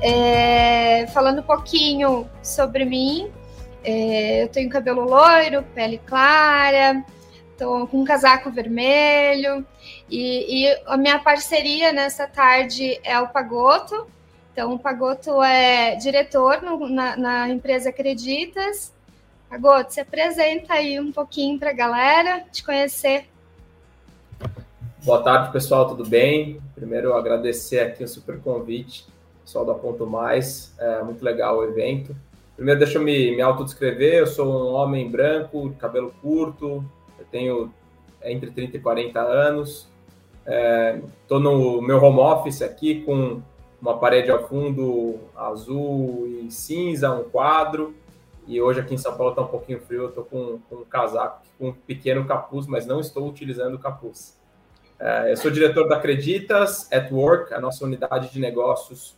É, falando um pouquinho sobre mim, é, eu tenho cabelo loiro, pele clara, tô com um casaco vermelho e, e, a minha parceria nessa tarde é o Pagoto. Então, o Pagoto é diretor no, na, na, empresa Acreditas. Pagoto, se apresenta aí um pouquinho para a galera te conhecer. Boa tarde, pessoal, tudo bem? Primeiro, agradecer aqui o super convite, pessoal da Ponto Mais, é muito legal o evento. Primeiro, deixa eu me, me autodescrever, eu sou um homem branco, cabelo curto, eu tenho entre 30 e 40 anos, estou é, no meu home office aqui com uma parede ao fundo azul e cinza, um quadro, e hoje aqui em São Paulo está um pouquinho frio, eu estou com, com um casaco, com um pequeno capuz, mas não estou utilizando o capuz. É, eu sou diretor da Acreditas at Work, a nossa unidade de negócios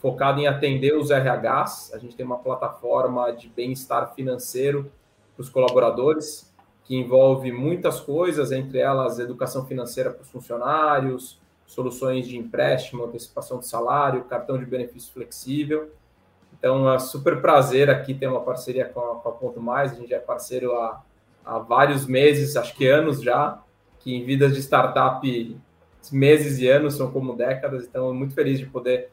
focada em atender os RHs. A gente tem uma plataforma de bem-estar financeiro para os colaboradores, que envolve muitas coisas, entre elas educação financeira para os funcionários, soluções de empréstimo, antecipação de salário, cartão de benefício flexível. Então, é super prazer aqui ter uma parceria com a, com a Ponto Mais. A gente é parceiro há, há vários meses, acho que anos já que em vidas de startup meses e anos são como décadas, então muito feliz de poder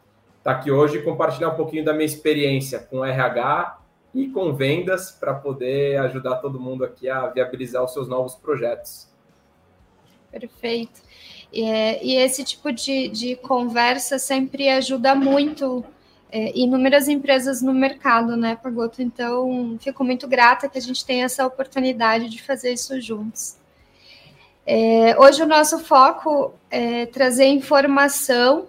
estar aqui hoje e compartilhar um pouquinho da minha experiência com RH e com vendas para poder ajudar todo mundo aqui a viabilizar os seus novos projetos. Perfeito. E esse tipo de, de conversa sempre ajuda muito é, inúmeras empresas no mercado, né, Pagoto? Então, fico muito grata que a gente tenha essa oportunidade de fazer isso juntos. É, hoje o nosso foco é trazer informação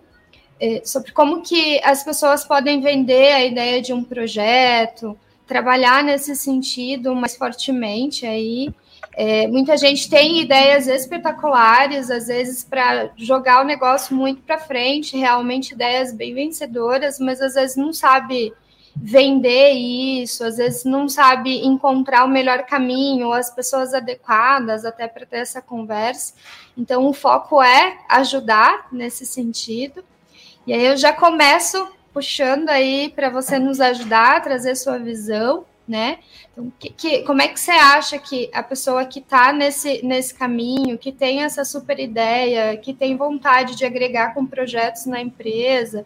sobre como que as pessoas podem vender a ideia de um projeto, trabalhar nesse sentido mais fortemente aí. É, muita gente tem ideias espetaculares, às vezes para jogar o negócio muito para frente, realmente ideias bem vencedoras, mas às vezes não sabe vender isso, às vezes não sabe encontrar o melhor caminho, as pessoas adequadas até para ter essa conversa. Então, o foco é ajudar nesse sentido. E aí eu já começo puxando aí para você nos ajudar a trazer sua visão, né? Então, que, que, como é que você acha que a pessoa que está nesse, nesse caminho, que tem essa super ideia, que tem vontade de agregar com projetos na empresa,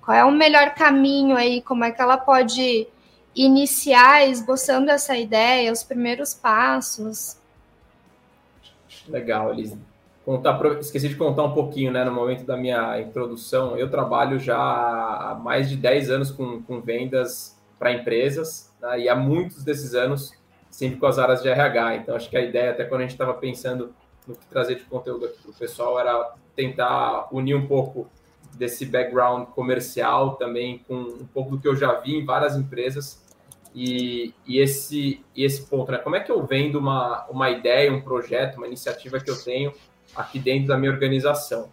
qual é o melhor caminho aí? Como é que ela pode iniciar esboçando essa ideia, os primeiros passos? Legal, Elisa. Contar, esqueci de contar um pouquinho, né, no momento da minha introdução. Eu trabalho já há mais de 10 anos com, com vendas para empresas, né, e há muitos desses anos sempre com as áreas de RH. Então, acho que a ideia, até quando a gente estava pensando no que trazer de conteúdo aqui para o pessoal, era tentar unir um pouco desse background comercial também com um pouco do que eu já vi em várias empresas e, e esse e esse ponto, né? Como é que eu vendo uma, uma ideia, um projeto, uma iniciativa que eu tenho aqui dentro da minha organização?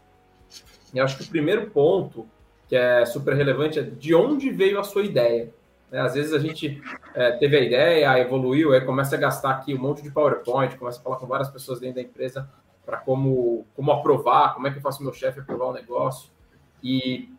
Eu acho que o primeiro ponto que é super relevante é de onde veio a sua ideia. Né? Às vezes a gente é, teve a ideia, evoluiu, aí começa a gastar aqui um monte de PowerPoint, começa a falar com várias pessoas dentro da empresa para como, como aprovar, como é que eu faço meu chefe aprovar o negócio. E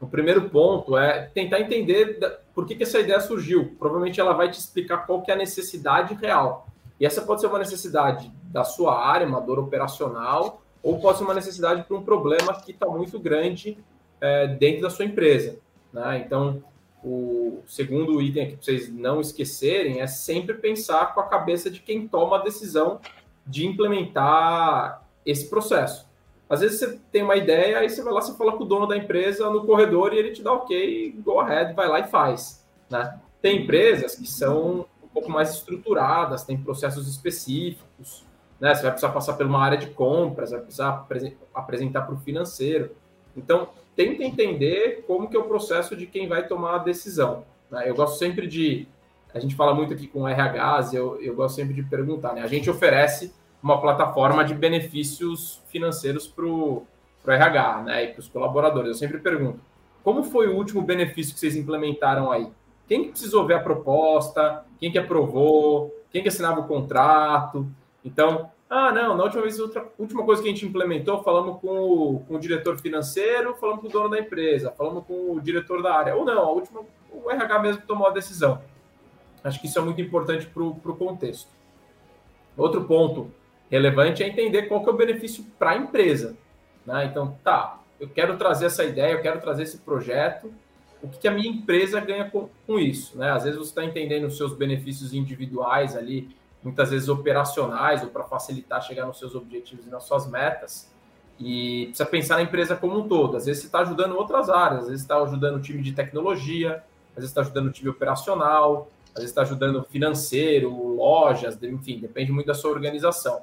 o primeiro ponto é tentar entender por que, que essa ideia surgiu. Provavelmente ela vai te explicar qual que é a necessidade real. E essa pode ser uma necessidade da sua área, uma dor operacional, ou pode ser uma necessidade para um problema que está muito grande é, dentro da sua empresa. Né? Então, o segundo item aqui para vocês não esquecerem é sempre pensar com a cabeça de quem toma a decisão de implementar esse processo. Às vezes você tem uma ideia, aí você vai lá, você fala com o dono da empresa no corredor e ele te dá ok, go ahead, vai lá e faz. Né? Tem empresas que são um pouco mais estruturadas, tem processos específicos, né? Você vai precisar passar por uma área de compras, vai precisar apresentar para o financeiro. Então, tenta entender como que é o processo de quem vai tomar a decisão. Né? Eu gosto sempre de... A gente fala muito aqui com RHs, eu, eu gosto sempre de perguntar, né? A gente oferece uma plataforma de benefícios financeiros para o RH né, e para os colaboradores. Eu sempre pergunto, como foi o último benefício que vocês implementaram aí? Quem que precisou ver a proposta? Quem que aprovou? Quem que assinava o contrato? Então, Ah, não, na última vez, outra última coisa que a gente implementou, falamos com o, com o diretor financeiro, falamos com o dono da empresa, falamos com o diretor da área. Ou não, a última, o RH mesmo tomou a decisão. Acho que isso é muito importante para o contexto. Outro ponto relevante é entender qual que é o benefício para a empresa. Né? Então, tá, eu quero trazer essa ideia, eu quero trazer esse projeto, o que, a minha empresa ganha com, com isso? Né? Às vezes você está entendendo os seus benefícios individuais ali, muitas vezes operacionais, ou para facilitar chegar nos seus objetivos e nas suas metas, e precisa pensar na empresa como um todo. Às vezes você está ajudando outras áreas, às vezes está ajudando o time de tecnologia, às vezes está ajudando o time operacional, às vezes está ajudando financeiro, lojas, enfim, depende muito da sua organização.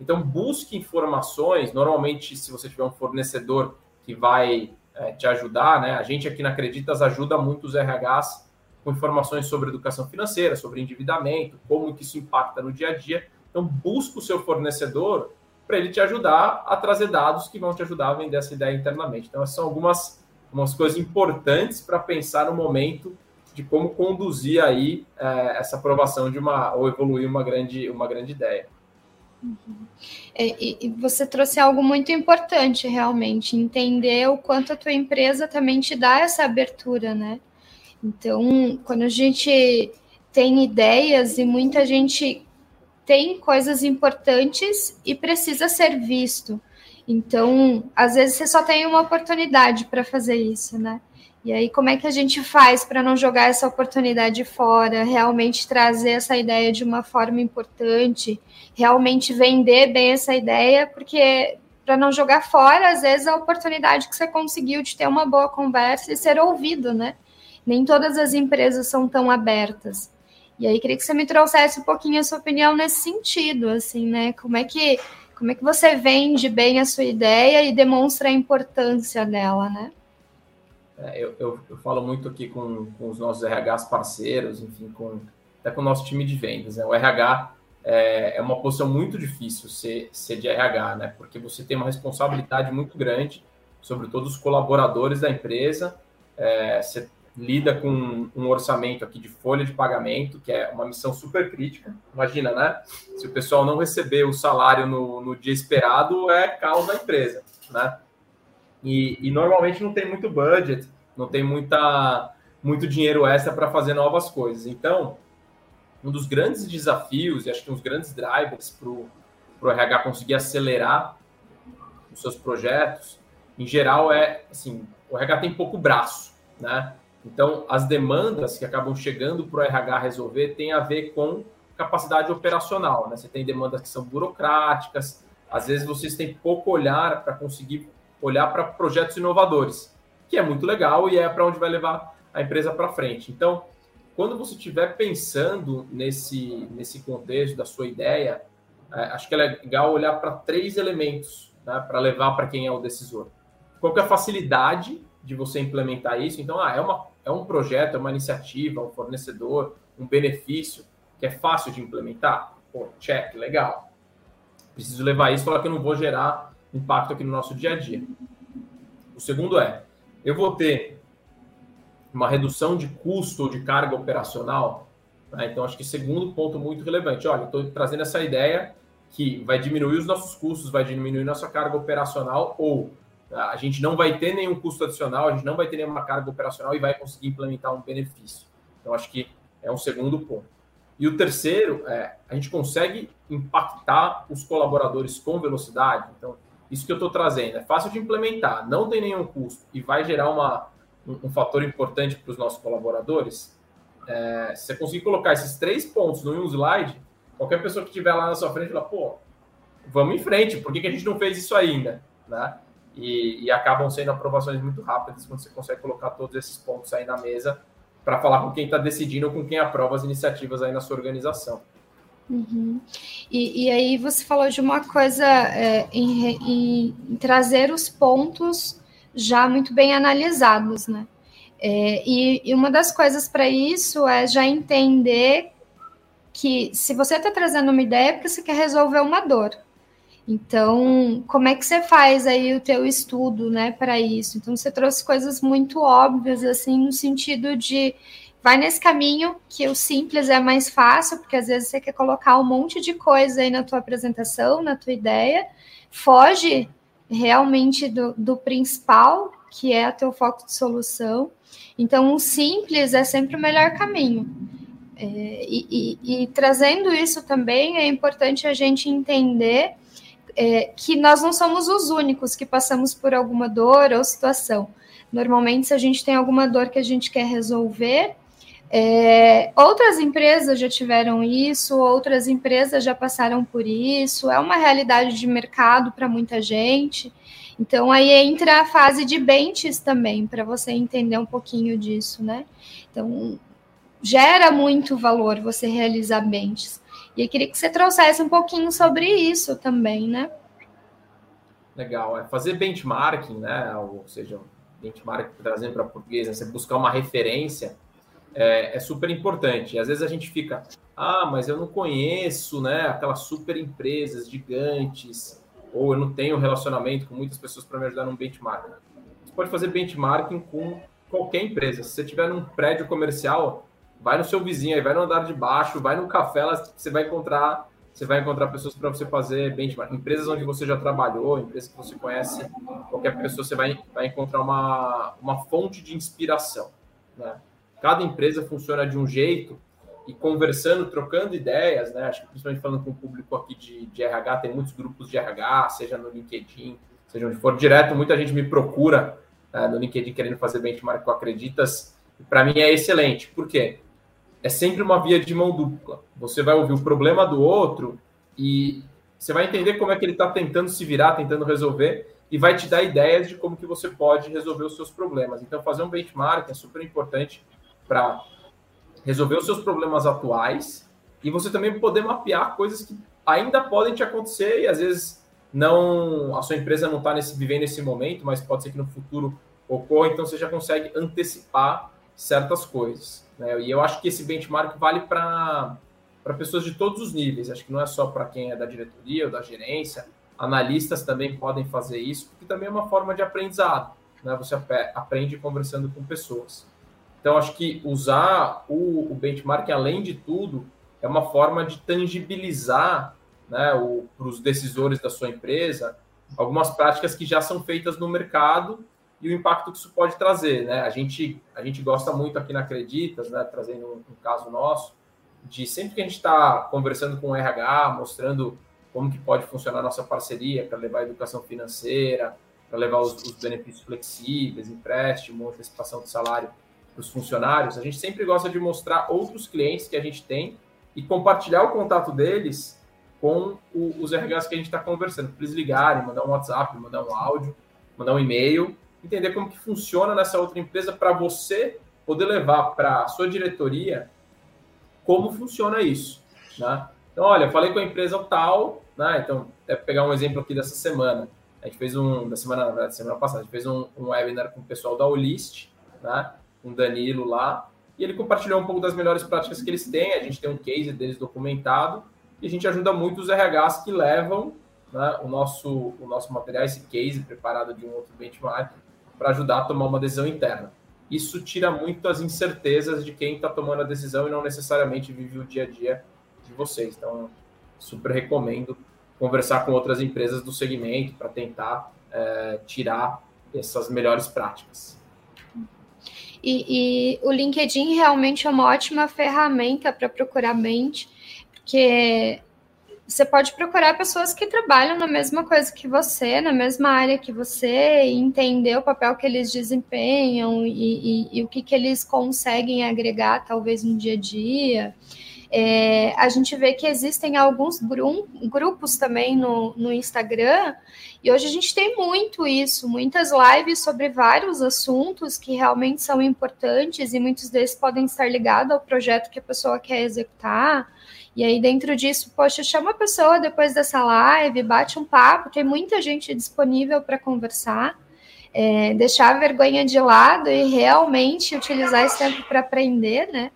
Então, busque informações. Normalmente, se você tiver um fornecedor que vai é, te ajudar, né? A gente aqui na Acreditas ajuda muito os RHs com informações sobre educação financeira, sobre endividamento, como que isso impacta no dia a dia. Então, busque o seu fornecedor para ele te ajudar a trazer dados que vão te ajudar a vender essa ideia internamente. Então, são algumas, algumas coisas importantes para pensar no momento de como conduzir aí é, essa aprovação de uma ou evoluir uma grande, uma grande ideia. Uhum. É, e, você trouxe algo muito importante, realmente, entender o quanto a tua empresa também te dá essa abertura, né? Então, quando a gente tem ideias e muita gente tem coisas importantes e precisa ser visto. Então, às vezes você só tem uma oportunidade para fazer isso, né? E aí, como é que a gente faz para não jogar essa oportunidade fora, realmente trazer essa ideia de uma forma importante, realmente vender bem essa ideia, porque para não jogar fora, às vezes, a oportunidade que você conseguiu de ter uma boa conversa e ser ouvido, né? Nem todas as empresas são tão abertas. E aí, queria que você me trouxesse um pouquinho a sua opinião nesse sentido, assim, né? Como é que, como é que você vende bem a sua ideia e demonstra a importância dela, né? É, eu, eu, eu, falo muito aqui com, com, os nossos RHs parceiros, enfim, com, até com o nosso time de vendas. Né? O RH é, é, uma posição muito difícil ser, ser de RH, né? porque você tem uma responsabilidade muito grande sobre todos os colaboradores da empresa. É, você lida com um orçamento aqui de folha de pagamento, que é uma missão super crítica. Imagina, né? Se o pessoal não receber o salário no, no dia esperado, é caos da empresa, né? E, e normalmente não tem muito budget, não tem muita, muito dinheiro extra para fazer novas coisas. Então, um dos grandes desafios, e acho que um dos grandes drivers para o RH conseguir acelerar os seus projetos, em geral, é assim: o RH tem pouco braço, né? Então, as demandas que acabam chegando para o RH resolver têm a ver com capacidade operacional, né? Você tem demandas que são burocráticas, às vezes vocês têm pouco olhar para conseguir olhar para projetos inovadores, que é muito legal e é para onde vai levar a empresa para frente. Então, quando você estiver pensando nesse, nesse contexto da sua ideia, é, acho que é legal olhar para três elementos né, para levar para quem é o decisor. Qual é a facilidade de você implementar isso? Então, ah, é, uma, é um projeto, é uma iniciativa, um fornecedor, um benefício que é fácil de implementar? Pô, check, legal. Preciso levar isso para que eu não vou gerar impacto aqui no nosso dia a dia. O segundo é, eu vou ter uma redução de custo ou de carga operacional. Né? Então, acho que segundo ponto muito relevante. Olha, estou trazendo essa ideia que vai diminuir os nossos custos, vai diminuir nossa carga operacional, ou tá? a gente não vai ter nenhum custo adicional, a gente não vai ter nenhuma carga operacional e vai conseguir implementar um benefício. Então, acho que é um segundo ponto. E o terceiro é a gente consegue impactar os colaboradores com velocidade. Então, isso que eu estou trazendo é fácil de implementar, não tem nenhum custo e vai gerar uma, um, um fator importante para os nossos colaboradores. É, se você conseguir colocar esses três pontos no um slide, qualquer pessoa que estiver lá na sua frente fala, pô, vamos em frente, por que, que a gente não fez isso ainda? Né? E, e, acabam sendo aprovações muito rápidas quando você consegue colocar todos esses pontos aí na mesa para falar com quem está decidindo ou com quem aprova as iniciativas aí na sua organização. Uhum. E, e, aí você falou de uma coisa é, em, em, trazer os pontos já muito bem analisados, né? É, e, e, uma das coisas para isso é já entender que se você está trazendo uma ideia é porque você quer resolver uma dor. Então, como é que você faz aí o teu estudo, né, para isso? Então, você trouxe coisas muito óbvias, assim, no sentido de vai nesse caminho que o simples é mais fácil, porque às vezes você quer colocar um monte de coisa aí na tua apresentação, na tua ideia, foge realmente do, do principal, que é o teu foco de solução. Então, o simples é sempre o melhor caminho. É, e, e, e, trazendo isso também, é importante a gente entender é, que nós não somos os únicos que passamos por alguma dor ou situação. Normalmente, se a gente tem alguma dor que a gente quer resolver, é, outras empresas já tiveram isso, outras empresas já passaram por isso, é uma realidade de mercado para muita gente. Então, aí entra a fase de benches também, para você entender um pouquinho disso, né? Então, gera muito valor você realizar benches. E eu queria que você trouxesse um pouquinho sobre isso também, né? Legal, é fazer benchmarking, né? Ou seja, benchmark trazendo para português, né? você buscar uma referência é, é, super importante. Às vezes a gente fica, ah, mas eu não conheço, né, aquelas super empresas gigantes, ou eu não tenho relacionamento com muitas pessoas para me ajudar num benchmark. Você pode fazer benchmarking com qualquer empresa. Se você estiver num prédio comercial, vai no seu vizinho, aí vai no andar de baixo, vai no café, você vai encontrar você vai encontrar pessoas para você fazer benchmark. Empresas onde você já trabalhou, empresas que você conhece, qualquer pessoa, você vai, vai encontrar uma, uma fonte de inspiração. Né? Cada empresa funciona de um jeito e conversando, trocando ideias, né? Acho que principalmente falando com o público aqui de, de RH, tem muitos grupos de RH, seja no LinkedIn, seja onde for direto, muita gente me procura né, no LinkedIn querendo fazer benchmark com Acreditas. Para mim é excelente. Por quê? é sempre uma via de mão dupla. Você vai ouvir o problema do outro e você vai entender como é que ele está tentando se virar, tentando resolver e vai te dar ideias de como que você pode resolver os seus problemas. Então, fazer um benchmark é super importante para resolver os seus problemas atuais e você também poder mapear coisas que ainda podem te acontecer e às vezes não a sua empresa não está nesse vivendo nesse momento, mas pode ser que no futuro ocorra, então você já consegue antecipar certas coisas. Né? E eu acho que esse benchmark vale para pessoas de todos os níveis. Acho que não é só para quem é da diretoria ou da gerência. Analistas também podem fazer isso, porque também é uma forma de aprendizado. Né? Você aprende conversando com pessoas. Então, acho que usar o, o benchmark, além de tudo, é uma forma de tangibilizar né, para os decisores da sua empresa algumas práticas que já são feitas no mercado e o impacto que isso pode trazer, né? A gente, a gente gosta muito aqui na Acreditas, né? Trazendo um, um caso nosso, de sempre que a gente está conversando com o RH, mostrando como que pode funcionar a nossa parceria para levar a educação financeira, para levar os, os, benefícios flexíveis, empréstimo, antecipação de salário para os funcionários, a gente sempre gosta de mostrar outros clientes que a gente tem e compartilhar o contato deles com o, os RHs que a gente está conversando, para eles ligarem, mandar um WhatsApp, mandar um áudio, mandar um e-mail entender como que funciona nessa outra empresa para você poder levar para a sua diretoria como funciona isso, né? Então, olha, falei com a empresa tal, né? Então, até pegar um exemplo aqui dessa semana. A gente fez um, da semana, na verdade, semana passada, a gente fez um, um webinar com o pessoal da Olist, né? Com Danilo lá, e ele compartilhou um pouco das melhores práticas que eles têm. A gente tem um case deles documentado e a gente ajuda muito os RHs que levam né, o, nosso, o nosso material, esse case preparado de um outro benchmark, para ajudar a tomar uma decisão interna. Isso tira muito as incertezas de quem está tomando a decisão e não necessariamente vive o dia a dia de vocês. Então, super recomendo conversar com outras empresas do segmento para tentar é, tirar essas melhores práticas. E, e, o LinkedIn realmente é uma ótima ferramenta para procurar mente, porque você pode procurar pessoas que trabalham na mesma coisa que você, na mesma área que você, e entender o papel que eles desempenham e, e, e o que, que eles conseguem agregar, talvez, no dia a dia. É, a gente vê que existem alguns gru grupos também no, no Instagram, e hoje a gente tem muito isso, muitas lives sobre vários assuntos que realmente são importantes, e muitos deles podem estar ligados ao projeto que a pessoa quer executar. E aí, dentro disso, poxa, chama a pessoa depois dessa live, bate um papo, tem muita gente disponível para conversar, é, deixar a vergonha de lado e realmente utilizar esse tempo para aprender, né?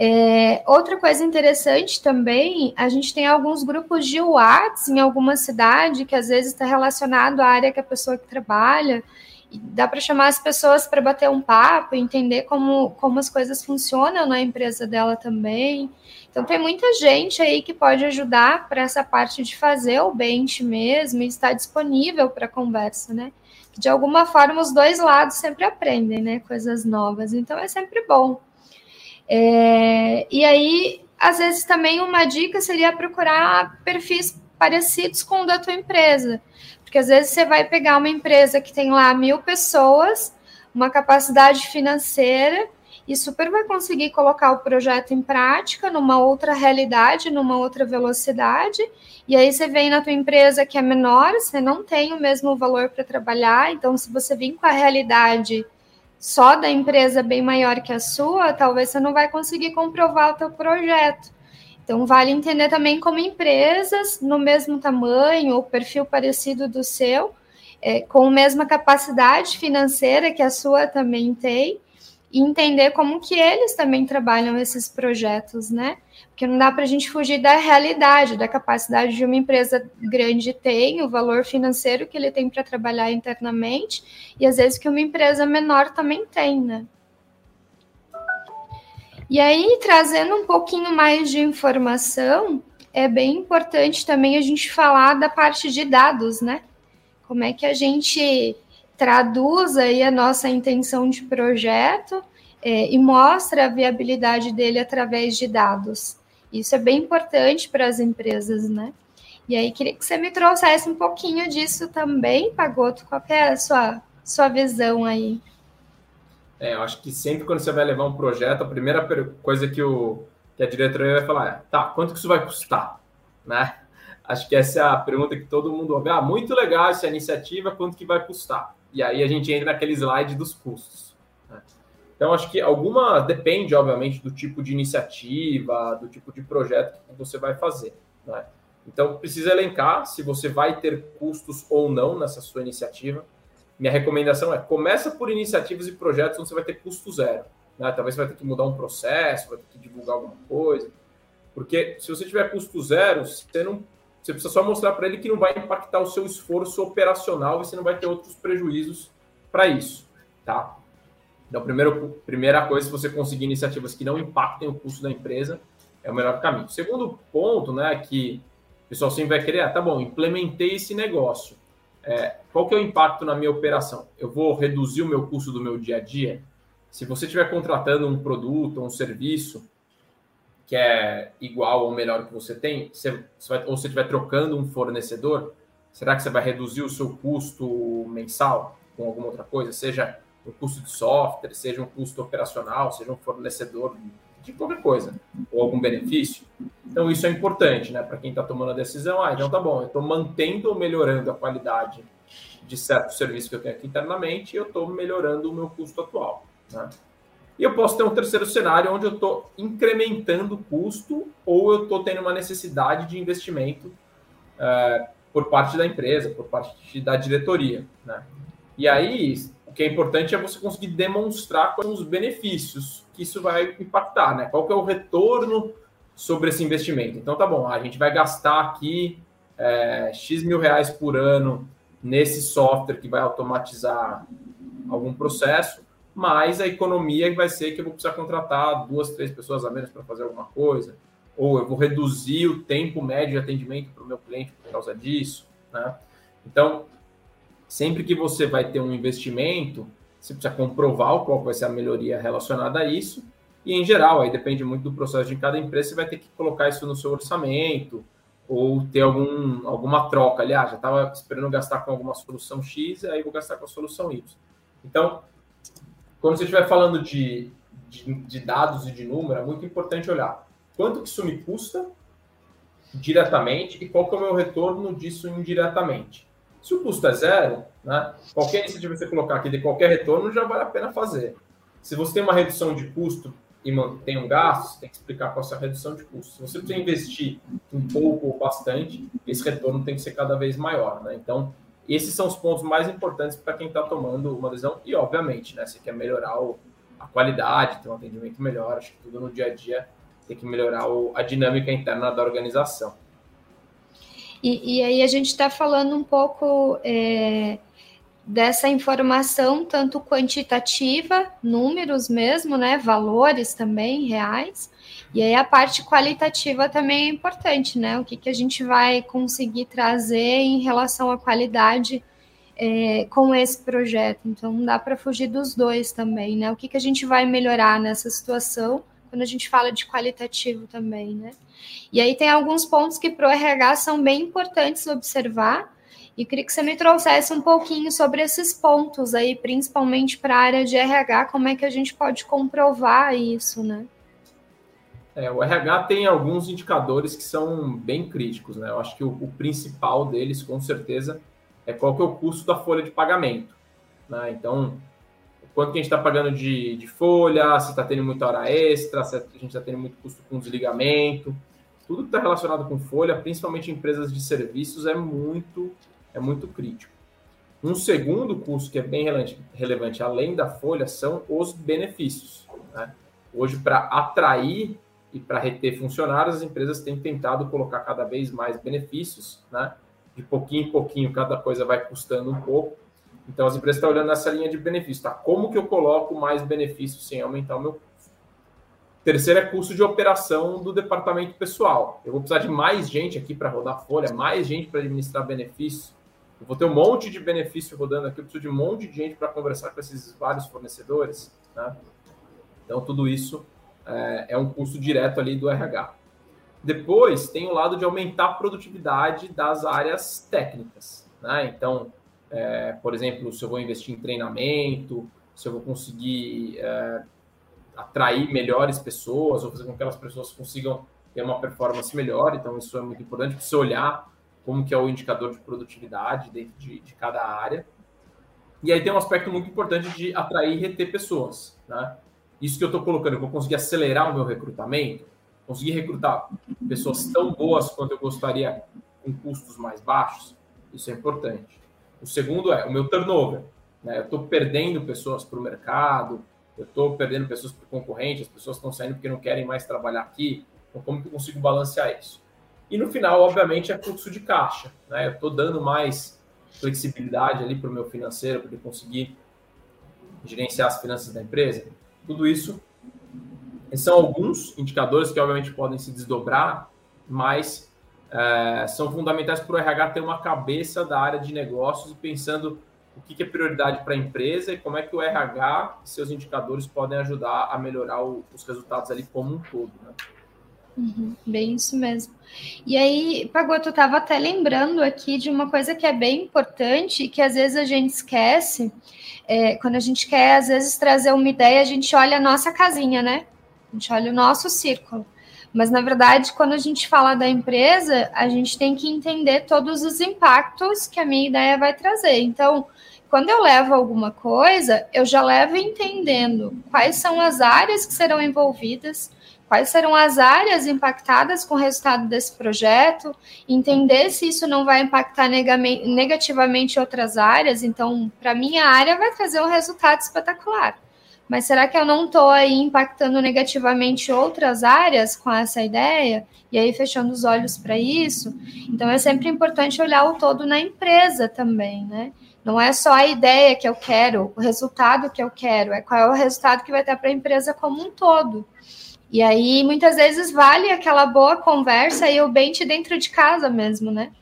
É, outra coisa interessante também, a gente tem alguns grupos de WhatsApp em alguma cidade que às vezes está relacionado à área que a pessoa que trabalha. dá para chamar as pessoas para bater um papo, entender como, como as coisas funcionam na empresa dela também. Então, tem muita gente aí que pode ajudar para essa parte de fazer o bench mesmo e estar disponível para conversa, né? De alguma forma, os dois lados sempre aprendem, né? Coisas novas. Então, é sempre bom. É, e aí, às vezes, também uma dica seria procurar perfis parecidos com o da tua empresa. Porque às vezes você vai pegar uma empresa que tem lá mil pessoas, uma capacidade financeira, e super vai conseguir colocar o projeto em prática numa outra realidade, numa outra velocidade. E aí você vem na tua empresa que é menor, você não tem o mesmo valor para trabalhar. Então, se você vir com a realidade só da empresa bem maior que a sua, talvez você não vai conseguir comprovar o teu projeto. Então, vale entender também como empresas no mesmo tamanho ou perfil parecido do seu, é, com a mesma capacidade financeira que a sua também tem, e entender como que eles também trabalham esses projetos, né? Porque não dá para a gente fugir da realidade, da capacidade de uma empresa grande tem, o valor financeiro que ele tem para trabalhar internamente, e às vezes que uma empresa menor também tem, né? E aí, trazendo um pouquinho mais de informação, é bem importante também a gente falar da parte de dados, né? Como é que a gente traduz aí a nossa intenção de projeto é, e mostra a viabilidade dele através de dados. Isso é bem importante para as empresas, né? E aí, queria que você me trouxesse um pouquinho disso também, Pagoto. Qual é a sua, sua visão aí? É, eu acho que sempre quando você vai levar um projeto, a primeira coisa que, o, que a diretoria vai falar é, tá, quanto que isso vai custar? Né? Acho que essa é a pergunta que todo mundo ouve. Ah, muito legal essa iniciativa, quanto que vai custar? E aí a gente entra naquele slide dos custos. Então, acho que alguma, depende, obviamente, do tipo de iniciativa, do tipo de projeto que você vai fazer. Né? Então, precisa elencar se você vai ter custos ou não nessa sua iniciativa minha recomendação é começa por iniciativas e projetos onde você vai ter custo zero. Né? Talvez você vai ter que mudar um processo, vai ter que divulgar alguma coisa. Porque se você tiver custo zero, você não você precisa só mostrar para ele que não vai impactar o seu esforço operacional e você não vai ter outros prejuízos para isso, tá? Então, primeiro, primeira coisa, se você conseguir iniciativas que não impactem o custo da empresa, é o melhor caminho. Segundo ponto, né, que o pessoal sempre vai querer, ah, tá bom, implementei esse negócio. É, qual que é o impacto na minha operação? Eu vou reduzir o meu custo do meu dia a dia? Se você estiver contratando um produto ou um serviço que é igual ou melhor que você tem, você, você vai, ou você estiver trocando um fornecedor, será que você vai reduzir o seu custo mensal com alguma outra coisa? Seja um custo de software, seja um custo operacional, seja um fornecedor de qualquer coisa, ou algum benefício. Então, isso é importante, né? Para quem está tomando a decisão, ah, então tá bom, eu estou mantendo ou melhorando a qualidade de certo serviço que eu tenho aqui internamente e eu estou melhorando o meu custo atual. Né? E eu posso ter um terceiro cenário onde eu estou incrementando o custo ou eu estou tendo uma necessidade de investimento uh, por parte da empresa, por parte da diretoria. Né? E aí, o que é importante é você conseguir demonstrar quais são os benefícios que isso vai impactar, né? Qual que é o retorno sobre esse investimento? Então, tá bom, a gente vai gastar aqui é, X mil reais por ano nesse software que vai automatizar algum processo, mas a economia vai ser que eu vou precisar contratar duas, três pessoas a menos para fazer alguma coisa, ou eu vou reduzir o tempo médio de atendimento para o meu cliente por causa disso, né? Então, sempre que você vai ter um investimento, você precisa comprovar qual vai ser a melhoria relacionada a isso. E, em geral, aí depende muito do processo de cada empresa, você vai ter que colocar isso no seu orçamento ou ter algum, alguma troca. Aliás, já estava esperando gastar com alguma solução X, aí vou gastar com a solução Y. Então, quando você estiver falando de, de, de dados e de número, é muito importante olhar quanto que isso me custa diretamente e qual que é o meu retorno disso indiretamente. Se o custo é zero, né, qualquer iniciativa que você colocar aqui de qualquer retorno já vale a pena fazer. Se você tem uma redução de custo e mantém um gasto, você tem que explicar qual é a redução de custo. Se você precisa investir um pouco ou bastante, esse retorno tem que ser cada vez maior. Né? Então, esses são os pontos mais importantes para quem está tomando uma decisão. E, obviamente, né, você quer melhorar o, a qualidade, ter um atendimento melhor. Acho que tudo no dia a dia tem que melhorar o, a dinâmica interna da organização. E, e aí a gente está falando um pouco é, dessa informação, tanto quantitativa, números mesmo, né? Valores também reais. E aí a parte qualitativa também é importante, né? O que, que a gente vai conseguir trazer em relação à qualidade é, com esse projeto. Então, não dá para fugir dos dois também, né? O que, que a gente vai melhorar nessa situação quando a gente fala de qualitativo também, né? E aí tem alguns pontos que para o RH são bem importantes observar. E queria que você me trouxesse um pouquinho sobre esses pontos aí, principalmente para a área de RH, como é que a gente pode comprovar isso, né? É, o RH tem alguns indicadores que são bem críticos, né? Eu acho que o, o principal deles, com certeza, é qual que é o custo da folha de pagamento. Né? Então, quanto que a gente está pagando de, de, folha, se está tendo muita hora extra, se a gente está tendo muito custo com desligamento. Tudo que está relacionado com folha, principalmente em empresas de serviços, é muito, é muito crítico. Um segundo custo que é bem relevante além da folha são os benefícios. Né? Hoje, para atrair e para reter funcionários, as empresas têm tentado colocar cada vez mais benefícios, né? de pouquinho em pouquinho, cada coisa vai custando um pouco. Então, as empresas estão olhando nessa linha de benefício, tá? Como que eu coloco mais benefícios sem aumentar o meu custo? Terceiro é custo de operação do departamento pessoal. Eu vou precisar de mais gente aqui para rodar folha, mais gente para administrar benefícios. Eu vou ter um monte de benefício rodando aqui, eu preciso de um monte de gente para conversar com esses vários fornecedores. Né? Então, tudo isso é, é um custo direto ali do RH. Depois tem o lado de aumentar a produtividade das áreas técnicas. Né? Então, é, por exemplo, se eu vou investir em treinamento, se eu vou conseguir é, atrair melhores pessoas, ou fazer com que aquelas pessoas consigam ter uma performance melhor. Então, isso é muito importante para você olhar como que é o indicador de produtividade dentro de, de, cada área. E aí tem um aspecto muito importante de atrair e reter pessoas. Né? Isso que eu estou colocando, eu vou conseguir acelerar o meu recrutamento, conseguir recrutar pessoas tão boas quanto eu gostaria com custos mais baixos, isso é importante. O segundo é o meu turnover. Né? Eu estou perdendo pessoas para o mercado, eu estou perdendo pessoas para o concorrente, as pessoas estão saindo porque não querem mais trabalhar aqui. Então, como que eu consigo balancear isso? E no final, obviamente, é fluxo de caixa. Né? Eu estou dando mais flexibilidade ali para o meu financeiro, para ele conseguir gerenciar as finanças da empresa. Tudo isso são alguns indicadores que, obviamente, podem se desdobrar, mas é, são fundamentais para o RH ter uma cabeça da área de negócios e pensando o que, é prioridade para a empresa e como é que o RH e seus indicadores podem ajudar a melhorar o, os resultados ali como um todo. Né? Uhum, bem isso mesmo. E aí, Pagoto, eu estava até lembrando aqui de uma coisa que é bem importante e que às vezes a gente esquece. É, quando a gente quer, às vezes, trazer uma ideia, a gente olha a nossa casinha, né? a gente olha o nosso círculo. Mas, na verdade, quando a gente fala da empresa, a gente tem que entender todos os impactos que a minha ideia vai trazer. Então, quando eu levo alguma coisa, eu já levo entendendo quais são as áreas que serão envolvidas, quais serão as áreas impactadas com o resultado desse projeto, entender se isso não vai impactar negativamente outras áreas. Então, para minha área, vai trazer um resultado espetacular. Mas será que eu não estou aí impactando negativamente outras áreas com essa ideia? E aí fechando os olhos para isso? Então é sempre importante olhar o todo na empresa também, né? Não é só a ideia que eu quero, o resultado que eu quero, é qual é o resultado que vai ter para a empresa como um todo. E aí, muitas vezes, vale aquela boa conversa e o bench dentro de casa mesmo, né?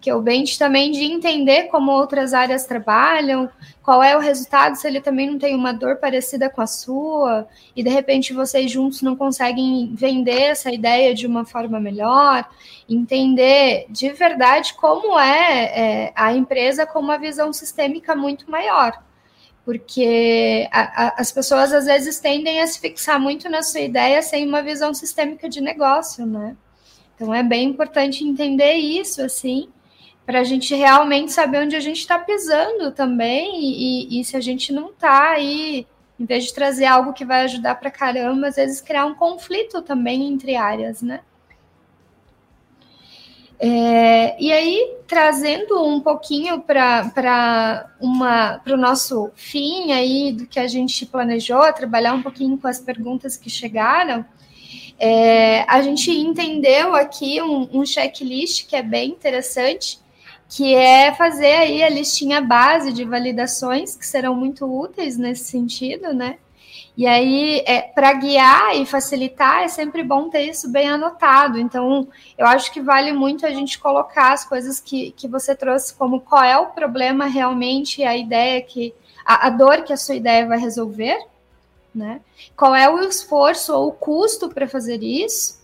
Que é o bench também de entender como outras áreas trabalham, qual é o resultado, se ele também não tem uma dor parecida com a sua, e de repente vocês juntos não conseguem vender essa ideia de uma forma melhor, entender de verdade como é, é a empresa com uma visão sistêmica muito maior. Porque a, a, as pessoas às vezes tendem a se fixar muito na sua ideia sem uma visão sistêmica de negócio, né? Então é bem importante entender isso, assim, para a gente realmente saber onde a gente está pisando também e, e, se a gente não está aí, em vez de trazer algo que vai ajudar para caramba, às vezes criar um conflito também entre áreas, né? É, e aí, trazendo um pouquinho para o nosso fim aí do que a gente planejou, trabalhar um pouquinho com as perguntas que chegaram, é, a gente entendeu aqui um, um checklist que é bem interessante, que é fazer aí a listinha base de validações que serão muito úteis nesse sentido, né? E aí, é, para guiar e facilitar, é sempre bom ter isso bem anotado. Então, eu acho que vale muito a gente colocar as coisas que, que você trouxe, como qual é o problema realmente, a ideia que. a, a dor que a sua ideia vai resolver, né? Qual é o esforço ou o custo para fazer isso?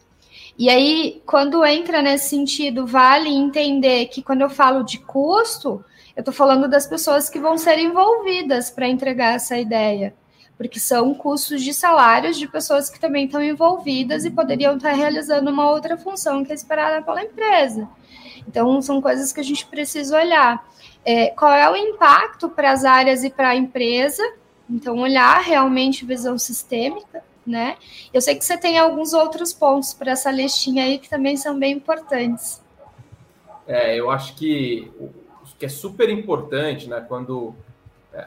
E aí, quando entra nesse sentido, vale entender que quando eu falo de custo, eu estou falando das pessoas que vão ser envolvidas para entregar essa ideia porque são custos de salários de pessoas que também estão envolvidas e poderiam estar realizando uma outra função que é esperada pela empresa. Então, são coisas que a gente precisa olhar. É, qual é o impacto para as áreas e para a empresa? Então, olhar realmente visão sistêmica, né? Eu sei que você tem alguns outros pontos para essa listinha aí que também são bem importantes. É, eu acho que o que é super importante, né, quando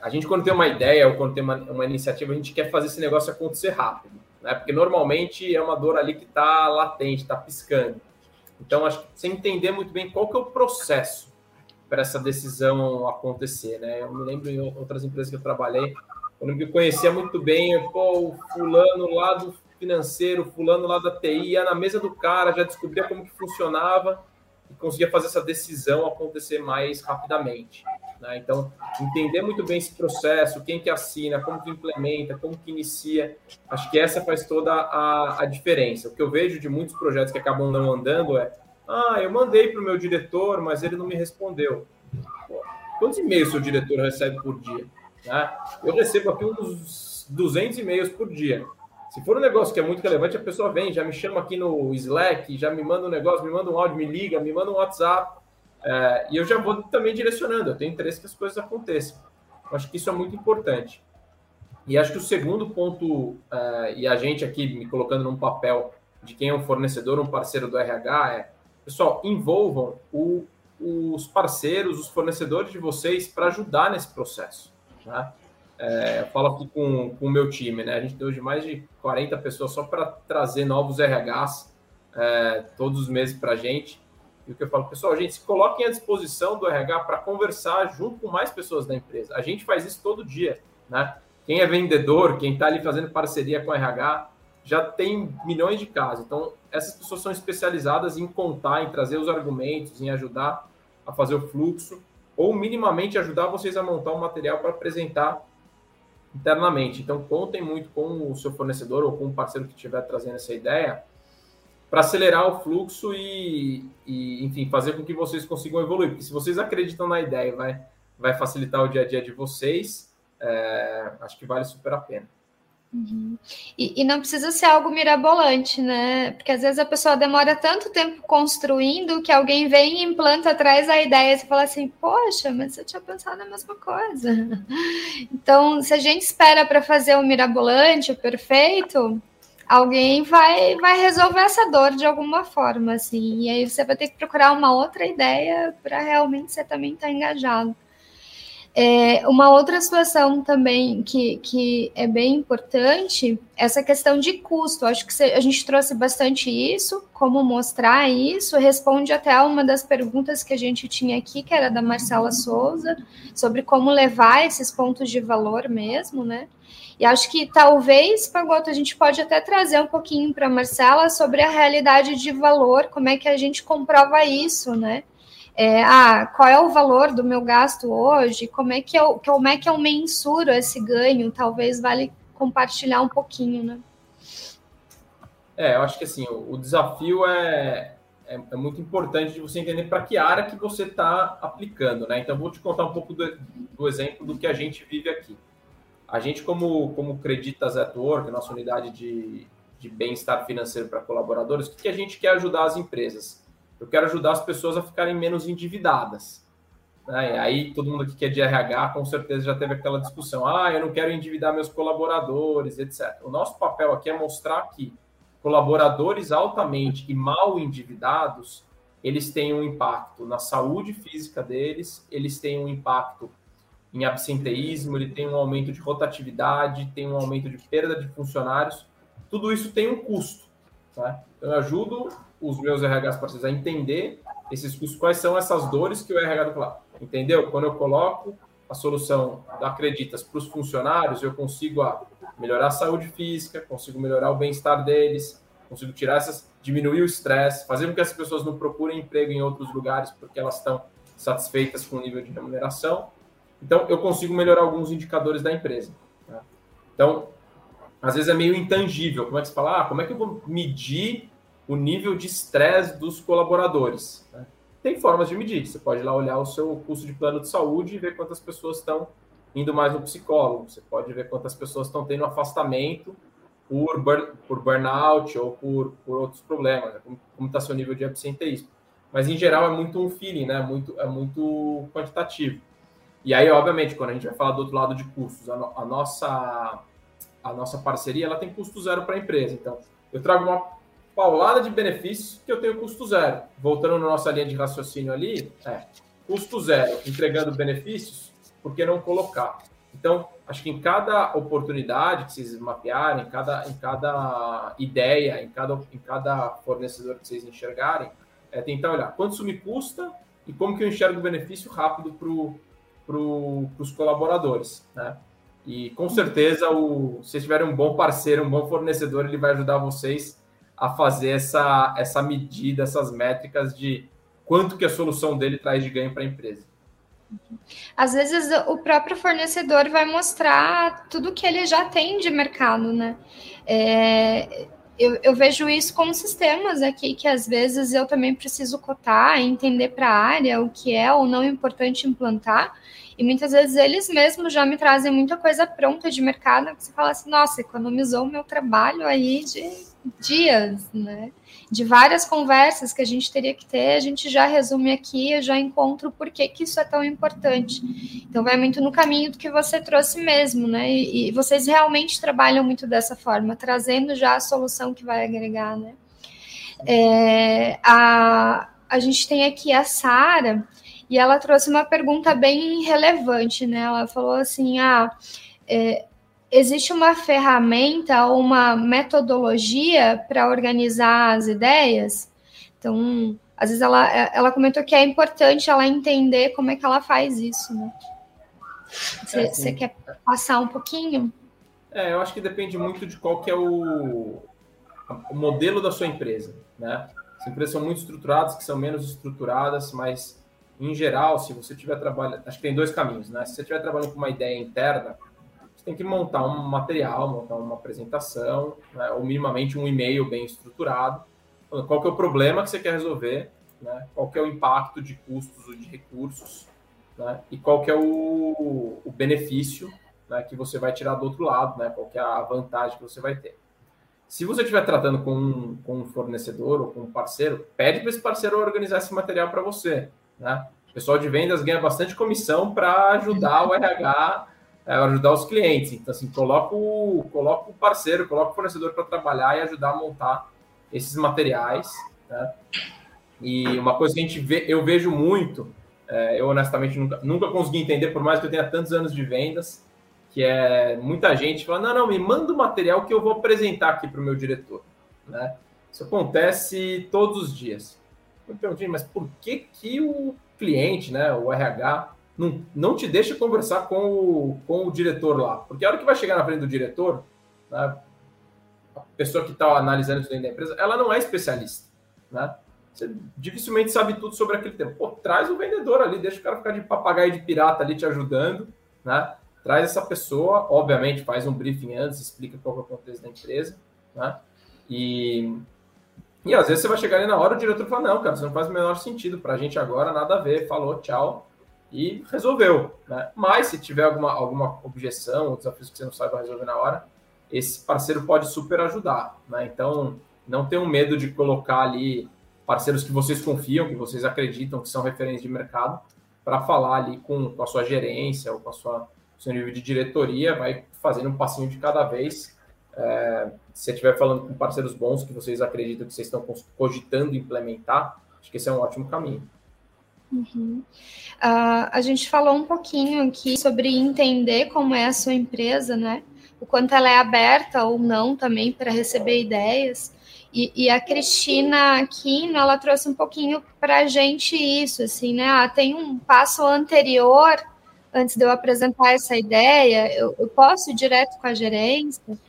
a gente, quando tem uma ideia ou quando tem uma, uma iniciativa, a gente quer fazer esse negócio acontecer rápido, né? Porque normalmente é uma dor ali que está latente, está piscando. Então, acho que você entender muito bem qual que é o processo para essa decisão acontecer, né? Eu me lembro em outras empresas que eu trabalhei, eu que eu conhecia muito bem, pô, o fulano lá do financeiro, fulano lá da TI, ia na mesa do cara, já descobria como que funcionava e conseguia fazer essa decisão acontecer mais rapidamente. Né? Então, entender muito bem esse processo, quem que assina, como que implementa, como que inicia, acho que essa faz toda a, a diferença. O que eu vejo de muitos projetos que acabam não andando é ah, eu mandei para o meu diretor, mas ele não me respondeu. Pô, quantos e-mails seu diretor recebe por dia? Né? Eu recebo aqui uns 200 e-mails por dia. Se for um negócio que é muito relevante, a pessoa vem, já me chama aqui no Slack, já me manda um negócio, me manda um áudio, me liga, me manda um WhatsApp. É, e eu já vou também direcionando, eu tenho interesse que as coisas aconteçam. Eu acho que isso é muito importante. E acho que o segundo ponto, é, e a gente aqui me colocando num papel de quem é um fornecedor, um parceiro do RH, é, pessoal, envolvam o, os parceiros, os fornecedores de vocês para ajudar nesse processo. Né? É, eu falo aqui com, com o meu time, né? A gente tem hoje mais de 40 pessoas só para trazer novos RHs é, todos os meses para a gente. E o que eu falo, pessoal, gente, se coloquem à disposição do RH para conversar junto com mais pessoas da empresa. A gente faz isso todo dia, né? Quem é vendedor, quem está ali fazendo parceria com o RH, já tem milhões de casos. Então, essas pessoas são especializadas em contar, em trazer os argumentos, em ajudar a fazer o fluxo, ou minimamente ajudar vocês a montar um material para apresentar internamente. Então, contem muito com o seu fornecedor ou com o parceiro que estiver trazendo essa ideia para acelerar o fluxo e, e, enfim, fazer com que vocês consigam evoluir. Porque se vocês acreditam na ideia, vai, vai facilitar o dia a dia de vocês, é, acho que vale super a pena. Uhum. E, e, não precisa ser algo mirabolante, né? Porque às vezes a pessoa demora tanto tempo construindo que alguém vem e implanta atrás a ideia e fala assim, poxa, mas eu tinha pensado na mesma coisa. Então, se a gente espera para fazer o mirabolante, o perfeito, alguém vai, vai resolver essa dor de alguma forma, assim. E aí você vai ter que procurar uma outra ideia para realmente você também estar tá engajado. É, uma outra situação também que, que é bem importante, essa questão de custo. Acho que a gente trouxe bastante isso, como mostrar isso, responde até a uma das perguntas que a gente tinha aqui, que era da Marcela Souza, sobre como levar esses pontos de valor mesmo, né? E acho que talvez, Pagoto, a gente pode até trazer um pouquinho para a Marcela sobre a realidade de valor, como é que a gente comprova isso, né? É, ah, qual é o valor do meu gasto hoje? Como é que eu, como é que eu mensuro esse ganho? Talvez vale compartilhar um pouquinho, né? É, eu acho que assim, o, o desafio é, é, é, muito importante de você entender para que área que você está aplicando, né? Então, vou te contar um pouco do, do exemplo do que a gente vive aqui. A gente, como, como Creditas at Work, nossa unidade de, de bem-estar financeiro para colaboradores, o que, que a gente quer ajudar as empresas? Eu quero ajudar as pessoas a ficarem menos endividadas. Né? Aí todo mundo que é de RH, com certeza já teve aquela discussão. Ah, eu não quero endividar meus colaboradores, etc. O nosso papel aqui é mostrar que colaboradores altamente e mal endividados, eles têm um impacto na saúde física deles, eles têm um impacto em absenteísmo, ele tem um aumento de rotatividade, tem um aumento de perda de funcionários. Tudo isso tem um custo. Tá? Então, eu ajudo os meus RHs parceiros a entender esses custos, quais são essas dores que o RH fala, entendeu? Quando eu coloco a solução da Acreditas para os funcionários, eu consigo melhorar a saúde física, consigo melhorar o bem-estar deles, consigo tirar essas, diminuir o estresse, fazer com que as pessoas não procurem emprego em outros lugares porque elas estão satisfeitas com o nível de remuneração. Então, eu consigo melhorar alguns indicadores da empresa. Né? Então, às vezes é meio intangível. Como é que você fala? Ah, como é que eu vou medir o nível de estresse dos colaboradores? Né? Tem formas de medir. Você pode ir lá olhar o seu custo de plano de saúde e ver quantas pessoas estão indo mais no psicólogo. Você pode ver quantas pessoas estão tendo afastamento por, burn, por burnout ou por, por outros problemas, né? como está seu nível de absenteísmo. Mas, em geral, é muito um feeling, né? Muito, é muito quantitativo. E aí, obviamente, quando a gente vai falar do outro lado de custos, a, no, a nossa, a nossa parceria ela tem custo zero para a empresa. Então, eu trago uma paulada de benefícios que eu tenho custo zero. Voltando na nossa linha de raciocínio ali, é custo zero, entregando benefícios, por que não colocar? Então, acho que em cada oportunidade que vocês mapearem, em cada, em cada ideia, em cada, em cada fornecedor que vocês enxergarem, é tentar olhar quanto isso me custa e como que eu enxergo o benefício rápido para para os colaboradores, né? E com certeza, o, se tiverem um bom parceiro, um bom fornecedor, ele vai ajudar vocês a fazer essa, essa medida, essas métricas de quanto que a solução dele traz de ganho para a empresa. Às vezes o próprio fornecedor vai mostrar tudo que ele já tem de mercado, né? É, eu, eu, vejo isso com sistemas aqui que às vezes eu também preciso cotar, entender para a área o que é ou não importante implantar. E muitas vezes eles mesmos já me trazem muita coisa pronta de mercado que você fala assim, nossa, economizou o meu trabalho aí de dias, né? De várias conversas que a gente teria que ter, a gente já resume aqui, eu já encontro por que, que isso é tão importante. Então vai muito no caminho do que você trouxe mesmo, né? E, e vocês realmente trabalham muito dessa forma, trazendo já a solução que vai agregar, né? É, a, a gente tem aqui a Sara, e ela trouxe uma pergunta bem relevante, né? Ela falou assim: ah, é, existe uma ferramenta ou uma metodologia para organizar as ideias? Então, às vezes ela, ela comentou que é importante ela entender como é que ela faz isso, né? Você, é, quer passar um pouquinho? É, eu acho que depende muito de qual que é o, o modelo da sua empresa, né? As empresas são muito estruturadas, que são menos estruturadas, mas em geral, se você estiver trabalhando, acho que tem dois caminhos, né? Se você estiver trabalhando com uma ideia interna, você tem que montar um material, montar uma apresentação, né? ou minimamente um e-mail bem estruturado. Qual que é o problema que você quer resolver, né? Qual que é o impacto de custos ou de recursos, né? E qual que é o, o benefício né, que você vai tirar do outro lado, né? Qual que é a vantagem que você vai ter. Se você estiver tratando com um, com um fornecedor ou com um parceiro, pede para esse parceiro organizar esse material para você. Né? O pessoal de vendas ganha bastante comissão para ajudar o RH, é, ajudar os clientes. Então, assim, coloca o, coloca o parceiro, coloca o fornecedor para trabalhar e ajudar a montar esses materiais. Né? E uma coisa que a gente vê, eu vejo muito, é, eu honestamente nunca, nunca consegui entender, por mais que eu tenha tantos anos de vendas, que é muita gente fala, não, não, me manda o material que eu vou apresentar aqui para o meu diretor. Né? Isso acontece todos os dias. Eu perguntei, mas por que, que o cliente, né, o RH, não, não te deixa conversar com o, com o diretor lá? Porque a hora que vai chegar na frente do diretor, né, a pessoa que está analisando isso dentro da empresa, ela não é especialista, né? Você dificilmente sabe tudo sobre aquele tema. Pô, traz o vendedor ali, deixa o cara ficar de papagaio de pirata ali te ajudando, né? Traz essa pessoa, obviamente faz um briefing antes, explica qual é o contexto da empresa, né? E e às vezes você vai chegar ali na hora, o diretor fala, não, cara, isso não faz o menor sentido para a gente agora, nada a ver, falou, tchau, e resolveu. Né? Mas se tiver alguma, alguma objeção ou desafios que você não saiba resolver na hora, esse parceiro pode super ajudar. Né? Então, não tenham medo de colocar ali parceiros que vocês confiam, que vocês acreditam que são referências de mercado, para falar ali com, com a sua gerência ou com a sua seu nível de diretoria, vai fazendo um passinho de cada vez é, se estiver falando com parceiros bons que vocês acreditam que vocês estão cogitando implementar, acho que esse é um ótimo caminho. Uhum. Uh, a gente falou um pouquinho aqui sobre entender como é a sua empresa, né? O quanto ela é aberta ou não também para receber ideias. E, e, a Cristina Aquino, ela trouxe um pouquinho para a gente isso, assim, né? Ah, tem um passo anterior, antes de eu apresentar essa ideia, eu, eu posso ir direto com a gerência,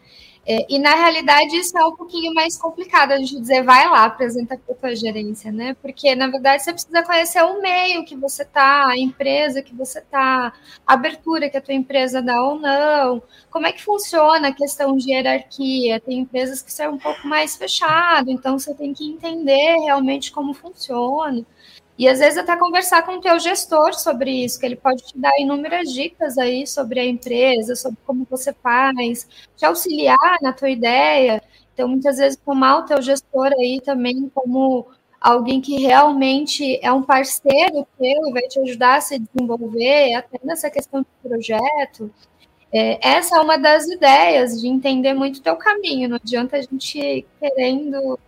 é, e na realidade isso é um pouquinho mais complicado a gente dizer, vai lá, apresenta a tua gerência, né? Porque na verdade você precisa conhecer o meio que você tá, a empresa que você tá, a abertura que a tua empresa dá ou não, como é que funciona a questão de hierarquia. Tem empresas que são um pouco mais fechado, então você tem que entender realmente como funciona. E às vezes até conversar com o teu gestor sobre isso, que ele pode te dar inúmeras dicas aí sobre a empresa, sobre como você faz, te auxiliar na tua ideia. Então, muitas vezes, tomar o teu gestor aí também como alguém que realmente é um parceiro teu e vai te ajudar a se desenvolver, até nessa questão de projeto. É, essa é uma das ideias, de entender muito o teu caminho. Não adianta a gente querendo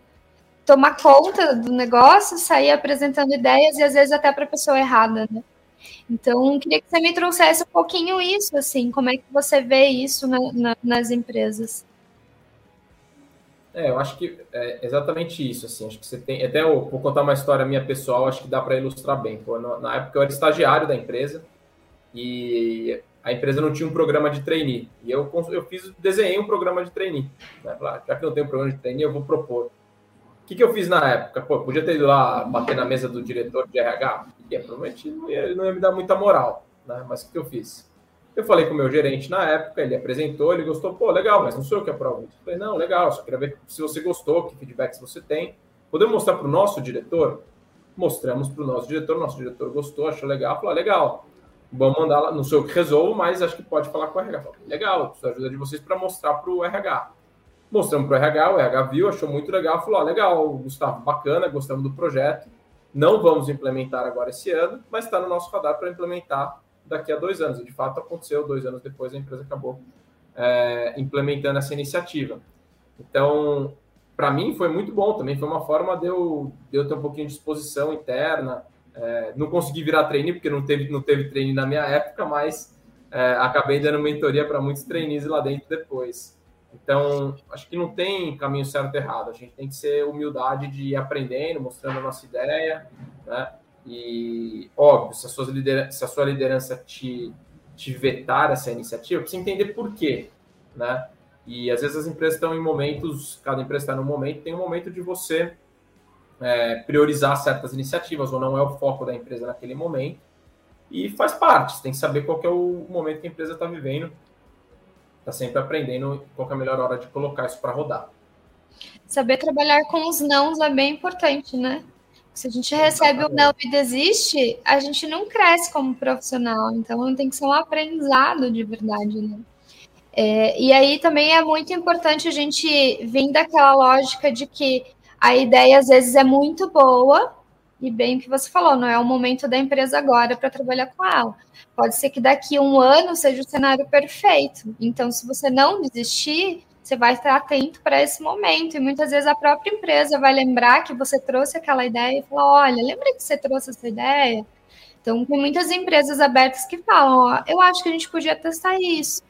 tomar conta do negócio, sair apresentando ideias e às vezes até para a pessoa errada, né? Então, queria que você me trouxesse um pouquinho isso, assim, como é que você vê isso na, na, nas empresas? É, eu acho que é exatamente isso, assim, acho que você tem, até eu vou contar uma história minha pessoal, acho que dá para ilustrar bem. Pô, na época eu era estagiário da empresa e a empresa não tinha um programa de trainee, e eu, eu fiz, desenhei um programa de trainee, né? já que não tem um programa de trainee, eu vou propor que, que eu fiz na época? Pô, podia ter ido lá bater na mesa do diretor de RH? E, provavelmente não ia, não ia me dar muita moral, né? Mas o que, que eu fiz? Eu falei com o meu gerente na época, ele apresentou, ele gostou, pô, legal, mas não sou eu que aprovo. Eu falei, não, legal, só queria ver se você gostou, que feedbacks você tem. Podemos mostrar para o nosso diretor? Mostramos para o nosso diretor, nosso diretor gostou, achou legal, falou, ah, legal, vamos mandar lá, não sou eu que resolvo, mas acho que pode falar com o RH. Falei, legal, preciso da ajuda de vocês para mostrar para o RH. Mostramos para o RH, o RH viu, achou muito legal, falou: ah, legal, Gustavo, bacana, gostamos do projeto. Não vamos implementar agora esse ano, mas está no nosso radar para implementar daqui a dois anos. E de fato aconteceu, dois anos depois a empresa acabou é, implementando essa iniciativa. Então, para mim foi muito bom também, foi uma forma de eu, de eu ter um pouquinho de exposição interna. É, não consegui virar trainee, porque não teve, não teve trainee na minha época, mas é, acabei dando mentoria para muitos trainees lá dentro depois. Então, acho que não tem caminho certo e errado. A gente tem que ser humildade de ir aprendendo, mostrando a nossa ideia, né? E, óbvio, se a sua liderança, se a sua liderança te, te vetar essa iniciativa, precisa entender por quê, né? E às vezes as empresas estão em momentos, cada empresa está num momento, tem um momento de você é, priorizar certas iniciativas, ou não é o foco da empresa naquele momento. E faz parte, você tem que saber qual é o momento que a empresa está vivendo está sempre aprendendo qual é a melhor hora de colocar isso para rodar. Saber trabalhar com os nãos é bem importante, né? Se a gente recebe o não e desiste, a gente não cresce como profissional. Então, tem que ser um aprendizado de verdade, né? É, e aí também é muito importante a gente vir daquela lógica de que a ideia às vezes é muito boa, e bem o que você falou, não é o momento da empresa agora para trabalhar com ela. Pode ser que daqui a um ano seja o cenário perfeito. Então, se você não desistir, você vai estar atento para esse momento. E muitas vezes a própria empresa vai lembrar que você trouxe aquela ideia e falar: olha, lembra que você trouxe essa ideia? Então, tem muitas empresas abertas que falam: ó, eu acho que a gente podia testar isso.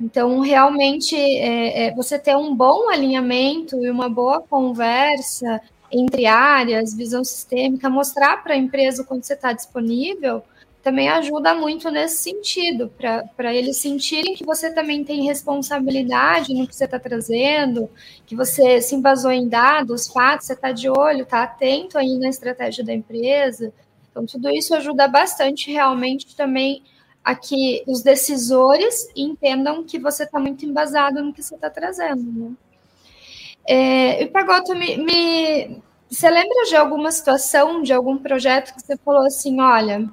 Então, realmente, é, é, você ter um bom alinhamento e uma boa conversa entre áreas, visão sistêmica, mostrar para a empresa quando você está disponível, também ajuda muito nesse sentido, para eles sentirem que você também tem responsabilidade no que você está trazendo, que você se embasou em dados, fatos, você está de olho, está atento aí na estratégia da empresa. Então, tudo isso ajuda bastante realmente também a que os decisores entendam que você está muito embasado no que você está trazendo. Né? É, e Pagoto, me, me, você lembra de alguma situação, de algum projeto que você falou assim, olha,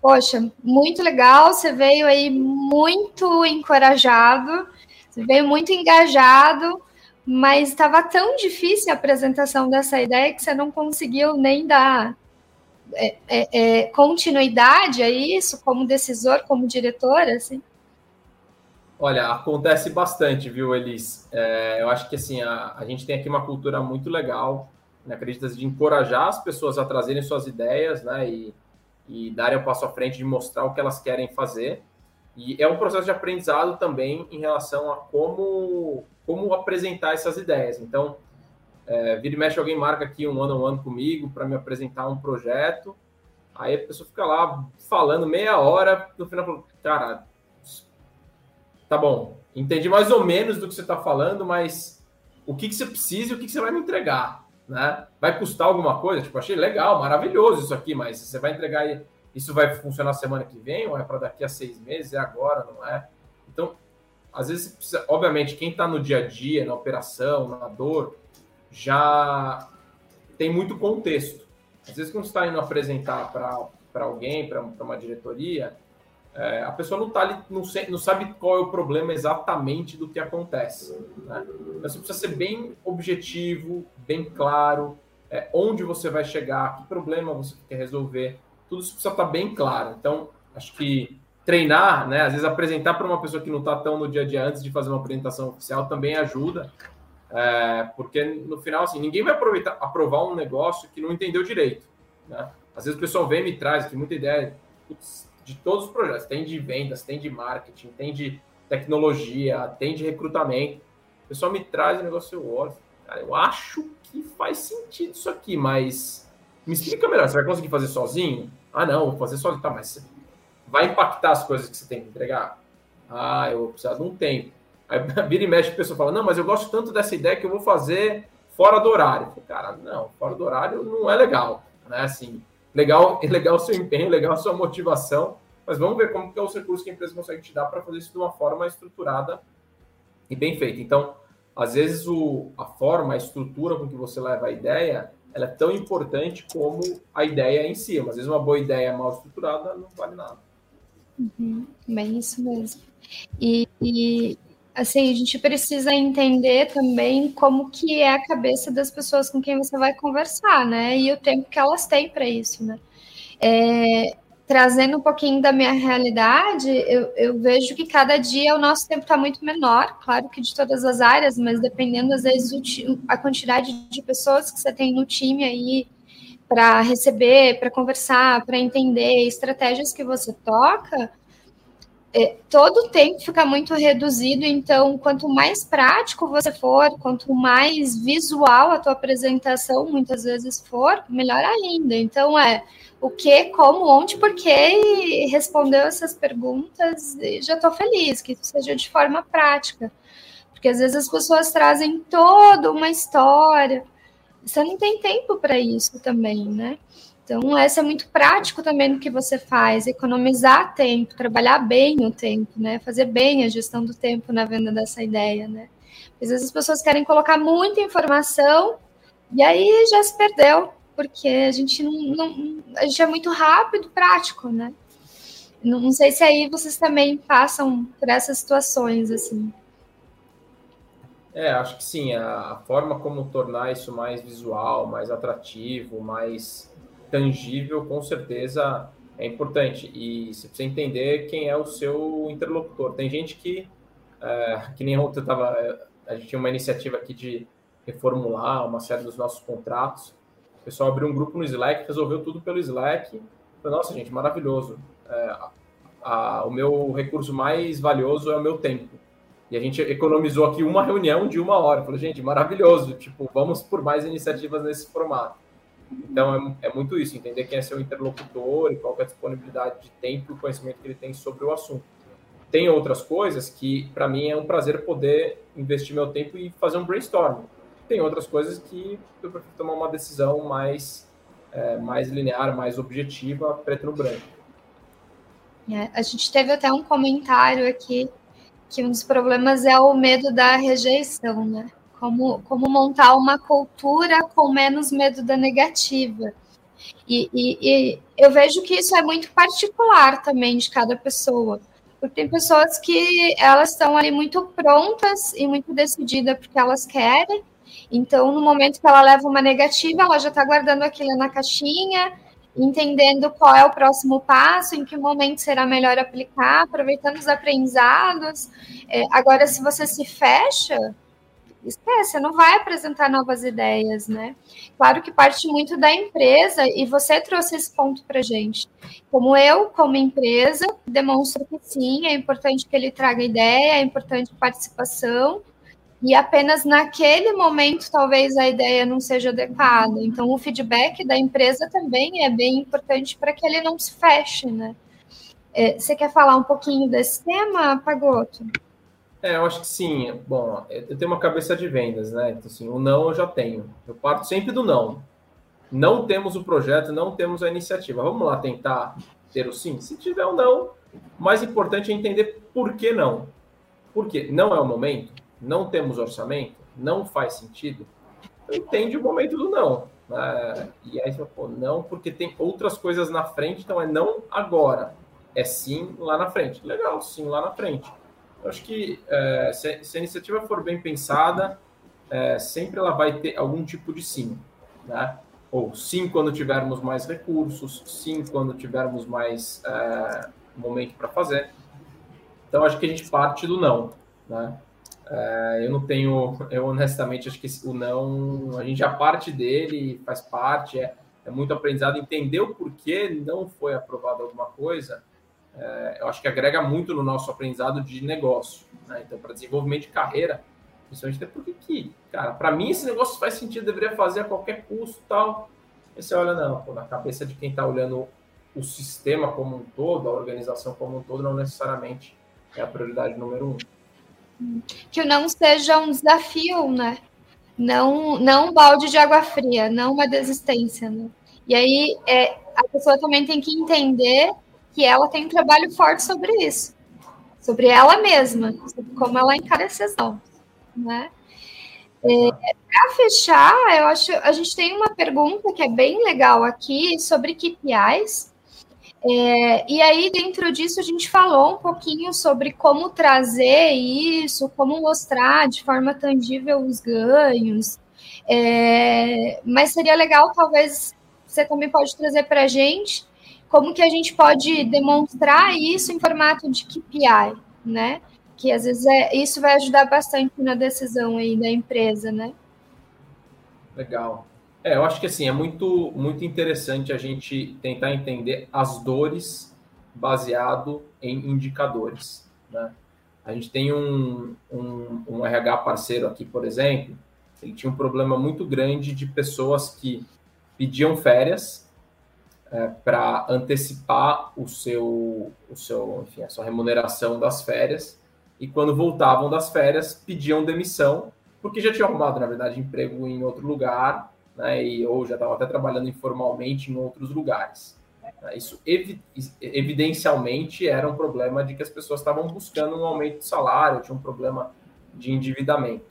poxa, muito legal, você veio aí muito encorajado, você veio muito engajado, mas estava tão difícil a apresentação dessa ideia que você não conseguiu nem dar é, é, é, continuidade a isso, como decisor, como diretor, assim? Olha, acontece bastante, viu, Elis? É, eu acho que assim a, a, gente tem aqui uma cultura muito legal, né, acredita de encorajar as pessoas a trazerem suas ideias, né, e, e darem o um passo à frente de mostrar o que elas querem fazer. E é um processo de aprendizado também em relação a como como apresentar essas ideias. Então, É, vira e mexe, alguém marca aqui um ano a ano comigo para me apresentar um projeto. Aí a pessoa fica lá falando meia hora, no final cara, tá bom, entendi mais ou menos do que você está falando, mas o que, que você precisa e o que, que você vai me entregar, né? Vai custar alguma coisa? Tipo, achei legal, maravilhoso isso aqui, mas você vai entregar isso vai funcionar semana que vem ou é para daqui a seis meses? É agora, não é? Então, às vezes, precisa, obviamente, quem está no dia a dia, na operação, na dor, já tem muito contexto. Às vezes, quando você está indo apresentar para alguém, para uma diretoria, é, a pessoa não tá ali, não, não, sabe qual é o problema exatamente do que acontece. Né? Então, você precisa ser bem objetivo, bem claro, é, onde você vai chegar, que problema você quer resolver. Tudo isso precisa estar tá bem claro. Então, acho que treinar, né, às vezes apresentar para uma pessoa que não está tão no dia a dia antes de fazer uma apresentação oficial também ajuda. É, porque no final, assim, ninguém vai aproveitar, aprovar um negócio que não entendeu direito. Né? Às vezes o pessoal vem e me traz, tem muita ideia. Putz, de todos os projetos. Tem de vendas, tem de marketing, tem de tecnologia, tem de recrutamento. O pessoal me traz o negócio, eu olho, cara, eu acho que faz sentido isso aqui, mas me explica melhor, você vai conseguir fazer sozinho? Ah, não, vou fazer sozinho. Tá, mas vai impactar as coisas que você tem que entregar? Ah, eu vou precisar de um tempo. Aí vira e mexe, a pessoa fala, não, mas eu gosto tanto dessa ideia que eu vou fazer fora do horário. Falei, cara, não, fora do horário não é legal, né? Assim, legal, legal o seu empenho, legal a sua motivação, mas vamos ver como que é os recursos que a empresa consegue te dar para fazer isso de uma forma estruturada e bem feita. Então, às vezes o, a forma, a estrutura com que você leva a ideia, ela é tão importante como a ideia em si. Mas às vezes uma boa ideia mal estruturada não vale nada. Uhum, bem isso mesmo. E, e assim, a gente precisa entender também como que é a cabeça das pessoas com quem você vai conversar, né? E o tempo que elas têm para isso, né? É, trazendo um pouquinho da minha realidade, eu, eu, vejo que cada dia o nosso tempo está muito menor, claro que de todas as áreas, mas dependendo às vezes a quantidade de pessoas que você tem no time aí para receber, para conversar, para entender estratégias que você toca, é, todo o tempo fica muito reduzido, então quanto mais prático você for, quanto mais visual a tua apresentação muitas vezes for, melhor ainda. Então é o que, como, onde, porquê e respondeu essas perguntas e já estou feliz que isso seja de forma prática. Porque às vezes as pessoas trazem toda uma história. Você não tem tempo para isso também, né? Então, essa é muito prático também no que você faz, economizar tempo, trabalhar bem o tempo, né? Fazer bem a gestão do tempo na venda dessa ideia, né? Às vezes as pessoas querem colocar muita informação e aí já se perdeu, porque a gente não, não a gente é muito rápido, prático, né? Não, sei se aí vocês também passam por essas situações assim. É, acho que sim. A forma como tornar isso mais visual, mais atrativo, mais tangível, com certeza é importante. E você precisa entender quem é o seu interlocutor. Tem gente que, é, que nem ontem tava, a gente tinha uma iniciativa aqui de reformular uma série dos nossos contratos. O pessoal abriu um grupo no Slack, resolveu tudo pelo Slack. Falei, Nossa, gente, maravilhoso. A, o meu recurso mais valioso é o meu tempo. E a gente economizou aqui uma reunião de uma hora. Falei, gente, maravilhoso. Tipo, vamos por mais iniciativas nesse formato. Então, é, é, muito isso, entender quem é seu interlocutor e qual é a disponibilidade de tempo e o conhecimento que ele tem sobre o assunto. Tem outras coisas que, para mim, é um prazer poder investir meu tempo e fazer um brainstorm. Tem outras coisas que eu prefiro tomar uma decisão mais, é, mais linear, mais objetiva, preto no branco. É, a gente teve até um comentário aqui que um dos problemas é o medo da rejeição, né? Como, como montar uma cultura com menos medo da negativa. E, e, e, eu vejo que isso é muito particular também de cada pessoa. Porque tem pessoas que elas estão ali muito prontas e muito decididas porque elas querem. Então, no momento que ela leva uma negativa, ela já está guardando aquilo na caixinha, entendendo qual é o próximo passo, em que momento será melhor aplicar, aproveitando os aprendizados. É, agora, se você se fecha, esquece, não vai apresentar novas ideias, né? Claro que parte muito da empresa e você trouxe esse ponto para gente. Como eu, como empresa, demonstro que sim, é importante que ele traga ideia, é importante participação, e apenas naquele momento talvez a ideia não seja adequada. Então, o feedback da empresa também é bem importante para que ele não se feche, né? É, você quer falar um pouquinho desse tema, Pagoto? É, eu acho que sim. Bom, eu tenho uma cabeça de vendas, né? Então, assim, o não eu já tenho. Eu parto sempre do não. Não temos o projeto, não temos a iniciativa. Vamos lá tentar ter o sim? Se tiver o não, o mais importante é entender por que não. Por quê? Não é o momento? Não temos orçamento? Não faz sentido? Então, entende o momento do não. Né? E aí você fala, pô, não, porque tem outras coisas na frente, então é não agora é sim lá na frente. Legal, sim lá na frente. Eu acho que é, se, se, a iniciativa for bem pensada, é, sempre ela vai ter algum tipo de sim, né? Ou sim quando tivermos mais recursos, sim quando tivermos mais é, momento para fazer. Então acho que a gente parte do não, né? É, eu não tenho, eu honestamente acho que o não, a gente já parte dele, faz parte, é, é muito aprendizado entender o porquê não foi aprovado alguma coisa é, eu acho que agrega muito no nosso aprendizado de negócio. Né? Então, para desenvolvimento de carreira, principalmente até porque que, cara, para mim esse negócio faz sentido, deveria fazer a qualquer custo tal. E você olha, não, pô, na cabeça de quem está olhando o sistema como um todo, a organização como um todo, não necessariamente é a prioridade número um. Que não seja um desafio, né? Não, não um balde de água fria, não uma desistência, né? E aí é, a pessoa também tem que entender que ela tem um trabalho forte sobre isso, sobre ela mesma, sobre como ela encara essa questão, né? É, Para fechar, eu acho a gente tem uma pergunta que é bem legal aqui sobre KPIs. É, e aí, dentro disso, a gente falou um pouquinho sobre como trazer isso, como mostrar de forma tangível os ganhos. É, mas seria legal, talvez, você também pode trazer para a gente como que a gente pode demonstrar isso em formato de KPI, né? Que às vezes é, isso vai ajudar bastante na decisão aí da empresa, né? Legal. É, eu acho que assim é muito muito interessante a gente tentar entender as dores baseado em indicadores, né? A gente tem um, um, um RH parceiro aqui, por exemplo, ele tinha um problema muito grande de pessoas que pediam férias é, para antecipar o seu, o seu, enfim, a sua remuneração das férias e quando voltavam das férias pediam demissão porque já tinham arrumado, na verdade, emprego em outro lugar, né, e, ou já estavam até trabalhando informalmente em outros lugares. Isso evi evidencialmente era um problema de que as pessoas estavam buscando um aumento de salário, tinha um problema de endividamento.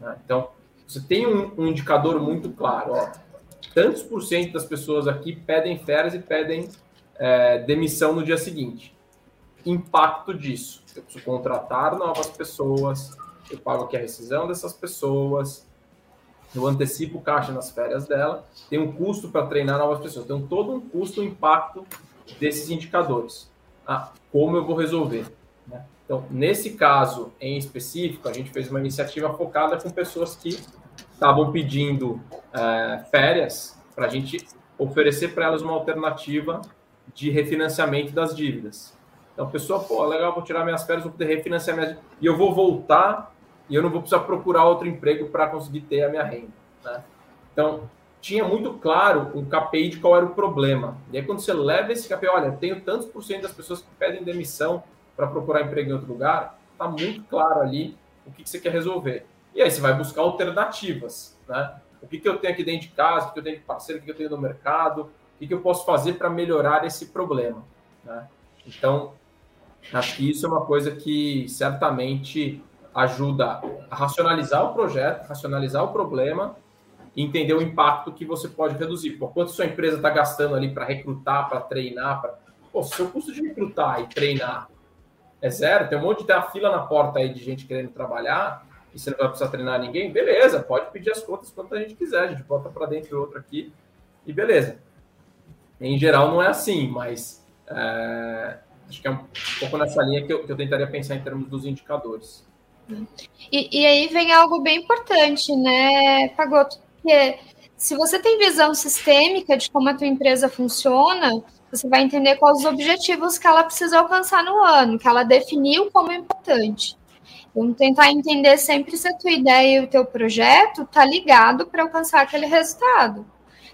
Né? Então, você tem um, um indicador muito claro. Ó, tantos por cento das pessoas aqui pedem férias e pedem é, demissão no dia seguinte. Impacto disso. Eu preciso contratar novas pessoas, eu pago aqui a rescisão dessas pessoas, eu antecipo caixa nas férias dela, tem um custo para treinar novas pessoas. Tem todo um custo, um impacto desses indicadores. Ah, como eu vou resolver? Né? Então, nesse caso em específico, a gente fez uma iniciativa focada com pessoas que estavam pedindo é, férias para a gente oferecer para elas uma alternativa de refinanciamento das dívidas. Então, a pessoa, pô, legal, vou tirar minhas férias, vou poder refinanciar minhas e eu vou voltar e eu não vou precisar procurar outro emprego para conseguir ter a minha renda. Né? Então, tinha muito claro um KPI de qual era o problema. E aí, quando você leva esse KPI, olha, tenho tantos por cento das pessoas que pedem demissão para procurar emprego em outro lugar, está muito claro ali o que, que você quer resolver. E aí você vai buscar alternativas, né? O que, que eu tenho aqui dentro de casa, o que eu tenho de parceiro, o que eu tenho no mercado, o que, que eu posso fazer para melhorar esse problema, né? Então, acho que isso é uma coisa que certamente ajuda a racionalizar o projeto, racionalizar o problema e entender o impacto que você pode reduzir. Por quanto sua empresa está gastando ali para recrutar, para treinar, para... Pô, se o custo de recrutar e treinar é zero, tem um monte de fila na porta aí de gente querendo trabalhar, e você não vai precisar treinar ninguém, beleza, pode pedir as contas quanto a gente quiser, a gente bota para dentro outro aqui e beleza. Em geral não é assim, mas é, acho que é um pouco nessa linha que eu, que eu tentaria pensar em termos dos indicadores. E, e, aí vem algo bem importante, né, Pagoto? Porque se você tem visão sistêmica de como a tua empresa funciona, você vai entender quais os objetivos que ela precisa alcançar no ano, que ela definiu como importante. Vamos tentar entender sempre se a tua ideia e o teu projeto tá ligado para alcançar aquele resultado.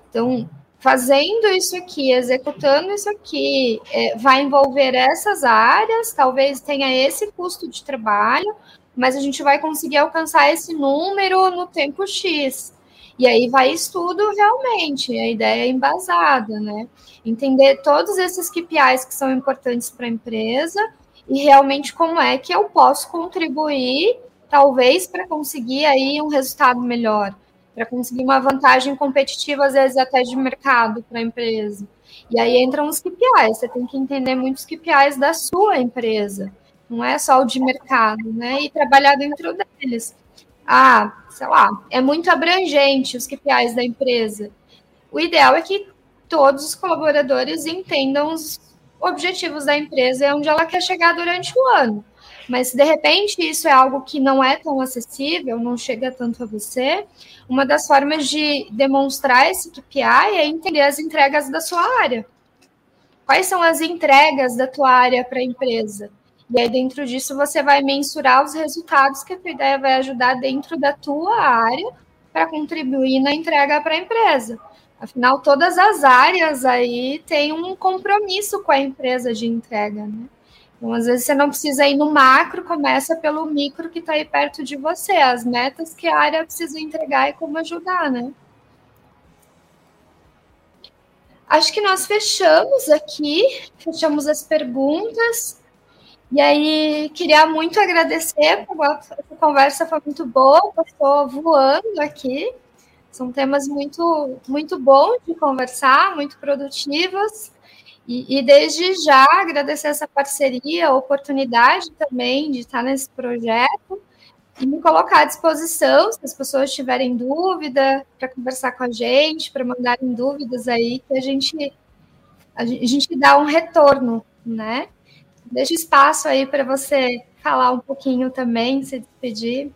Então, fazendo isso aqui, executando isso aqui, é, vai envolver essas áreas, talvez tenha esse custo de trabalho, mas a gente vai conseguir alcançar esse número no tempo X. E aí vai estudo realmente, a ideia é embasada, né? Entender todos esses KPIs que são importantes para a empresa e realmente como é que eu posso contribuir, talvez, para conseguir aí um resultado melhor, para conseguir uma vantagem competitiva, às vezes até de mercado para a empresa. E aí entram os KPIs, você tem que entender muitos KPIs da sua empresa, não é só o de mercado, né? E trabalhar dentro deles. Ah, sei lá, é muito abrangente os KPIs da empresa. O ideal é que todos os colaboradores entendam os objetivos da empresa e onde ela quer chegar durante o ano. Mas se de repente isso é algo que não é tão acessível, não chega tanto a você, uma das formas de demonstrar esse KPI é entender as entregas da sua área. Quais são as entregas da tua área para a empresa? E aí, dentro disso, você vai mensurar os resultados que a tua ideia vai ajudar dentro da tua área para contribuir na entrega para a empresa. Afinal, todas as áreas aí têm um compromisso com a empresa de entrega, né? Então, às vezes, você não precisa ir no macro, começa pelo micro que está aí perto de você, as metas que a área precisa entregar e como ajudar, né? Acho que nós fechamos aqui, fechamos as perguntas. E aí, queria muito agradecer, a conversa foi muito boa, passou voando aqui. São temas muito, muito bons de conversar, muito produtivos. E, e, desde já agradecer essa parceria, a oportunidade também de estar nesse projeto e me colocar à disposição se as pessoas tiverem dúvida para conversar com a gente, para mandarem dúvidas aí, que a gente, a gente dá um retorno, né? Deixa espaço aí para você falar um pouquinho também, se despedir.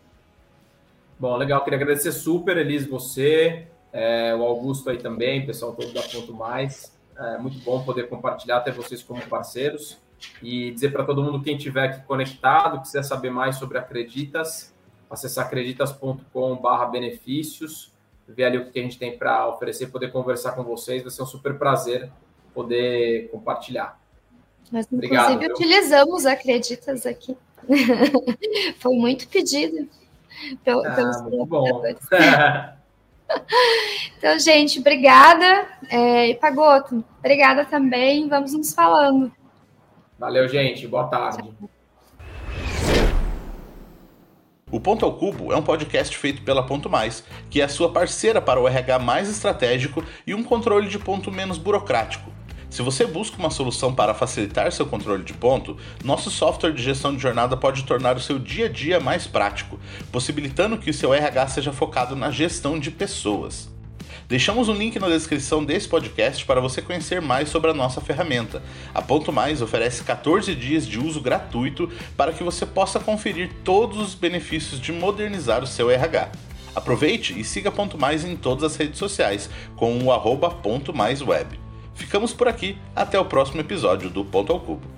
Bom, legal. Queria agradecer super, Elis, você, é, o Augusto aí também, pessoal todo da Ponto Mais. É muito bom poder compartilhar até vocês como parceiros e dizer para todo mundo quem estiver aqui conectado, quiser saber mais sobre Acreditas, acessar acreditas.com/barra benefícios, ver ali o que a gente tem para oferecer, poder conversar com vocês. Vai ser um super prazer poder compartilhar. Nós, inclusive, Obrigado, utilizamos Acreditas aqui. Foi muito pedido pelo, ah, pelos muito bom. então, gente, obrigada. É, e Pagoto, obrigada também. Vamos nos falando. Valeu, gente. Boa tarde. O Ponto ao Cubo é um podcast feito pela Ponto Mais, que é a sua parceira para o RH mais estratégico e um controle de ponto menos burocrático. Se você busca uma solução para facilitar seu controle de ponto, nosso software de gestão de jornada pode tornar o seu dia a dia mais prático, possibilitando que o seu RH seja focado na gestão de pessoas. Deixamos um link na descrição desse podcast para você conhecer mais sobre a nossa ferramenta. A Ponto Mais oferece 14 dias de uso gratuito para que você possa conferir todos os benefícios de modernizar o seu RH. Aproveite e siga Ponto Mais em todas as redes sociais com o arroba Ponto Mais Web. Ficamos por aqui, até o próximo episódio do Ponto ao Cubo.